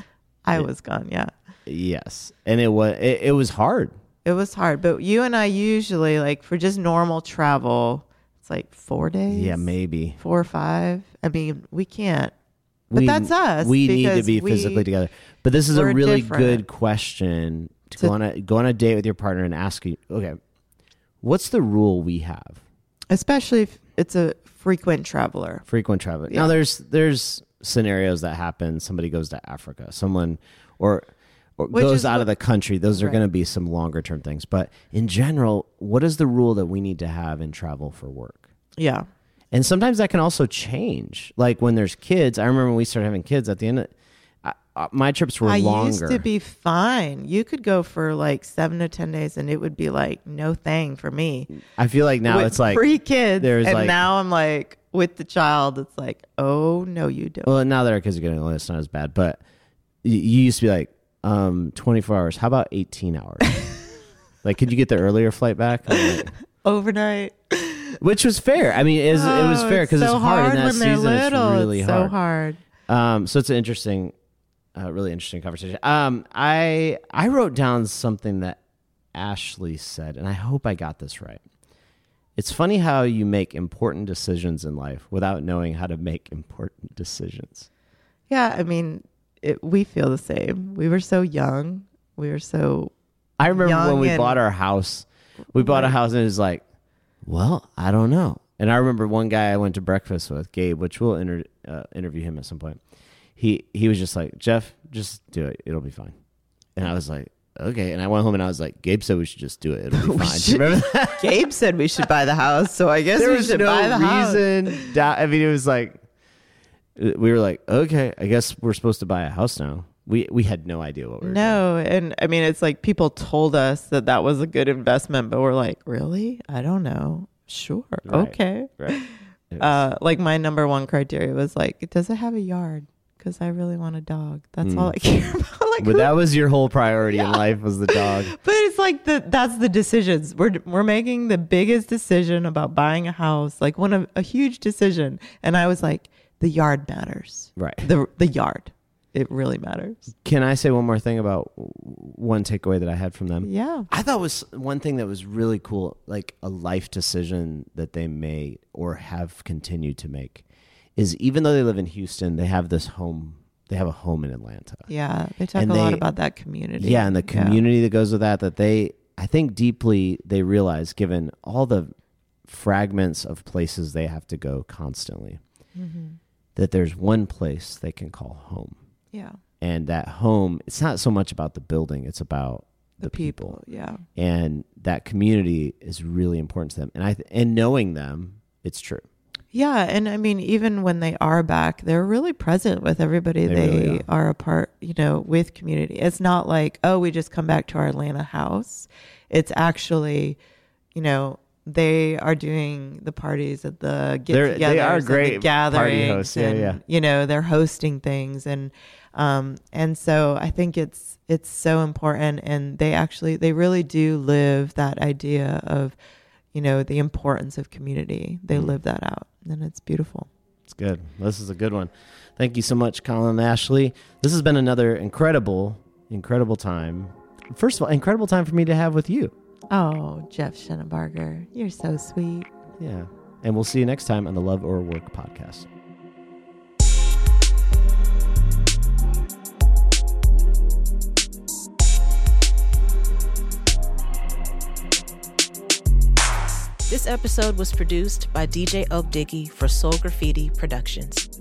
I was gone, yeah.
Yes, and it was it, it was hard.
It was hard, but you and I usually like for just normal travel, it's like four days.
Yeah, maybe.
four or five. I mean, we can't. But
we,
that's us.
We need to
because
be
we-
physically together. But this is a really
different.
good question to, go on a go on a date with your partner and ask you. Okay, what's the rule we have?
especially if it's a frequent traveler.
Frequent travel.
Yeah.
Now there's there's scenarios that happen. Somebody goes to Africa. Someone or or
Which
goes out
what-
of the country. Those are
Right.
going to be some longer term things. But in general, what is the rule that we need to have in travel for work?
Yeah,
And sometimes that can also change. Like when there's kids, I remember when we started having kids. At the end, of, my trips were
I
longer.
used to be fine. You could go for like seven to ten days, and it would be like no thing for me.
I feel like now
With
it's like
free kids,
there's
and
like-
now I'm like with the child. It's like, oh no, you don't.
well, now that our kids are getting older, it's not as bad. But y- you used to be like um, 24 hours. How about 18 hours? (laughs) like, could you get the earlier flight back? Like- (laughs)
Overnight.
which was fair. I mean, it was, it was
Oh,
fair because it's,
so
hard in that
when they're
season.
little.
It's really
It's
hard.
so hard.
Um, so it's an interesting, uh, really interesting conversation. Um, I I wrote down something that Ashley said, and I hope I got this right. It's funny how you make important decisions in life without knowing how to make important decisions.
Yeah, I mean, it, we feel the same. We were so young. We were so
I remember when we bought our house. We bought a house, and it was like, well, I don't know. And I remember one guy I went to breakfast with, Gabe, which we'll inter- uh, interview him at some point. He he was just like, Jeff, just do it. It'll be fine. And I was like, okay. And I went home and I was like, Gabe said we should just do it. It'll be (laughs)
We
fine.
should- (laughs)
Remember that? (laughs)
Gabe said we should buy the house, so I guess
there
we
was
should
no
buy the house.
reason. I mean, it was like we were like, okay, I guess we're supposed to buy a house now. We we had no idea what we were doing.
No, and I mean, it's like people told us that that was a good investment, but we're like, really? I don't know. Sure,
Right.
okay.
Right. It was-
Uh, like my number one criteria was like, does it have a yard? Because I really want a dog. That's all
Mm.
I (laughs) care about. like,
but
who-
that was your whole priority in life was the dog. (laughs)
But it's like the that's the decisions. We're we're making the biggest decision about buying a house, like one of a huge decision. And I was like, the yard matters.
Right.
The the yard. It really matters.
Can I say one more thing about one takeaway that I had from them?
Yeah.
I thought was one thing that was really cool, like a life decision that they made or have continued to make, is even though they live in Houston, they have this home. They have a home in Atlanta.
Yeah. They talk
And
a lot about that community.
Yeah, and the community that goes with that. That they, I think, deeply they realize, given all the fragments of places they have to go constantly,
Mhm.
that there's one place they can call home.
Yeah.
and that home. It's not so much about the building; it's about the,
the
people.
people. Yeah.
and that community is really important to them. And I and knowing them, it's true.
Yeah, and I mean, even when they are back, they're really present with everybody
They
they,
really
are. a part, you know, with community. It's not like, oh, we just come back to our Atlanta house. It's actually, you know, they are doing the parties at the get
they are great
the gatherings,
hosts. Yeah,
and,
yeah.
you know, they're hosting things, and um, and so I think it's it's so important, and they actually they really do live that idea of you know the importance of community they
Mm.
live that out and it's beautiful
It's good. This is a good one. Thank you so much, Colin and Ashley. This has been another incredible, incredible time. First of all, incredible time for me to have with you.
oh jeff Shinabarger, you're so sweet
Yeah. And we'll see you next time on the Love or Work podcast.
This episode was produced by DJ Oak Diggy for Soul Graffiti Productions.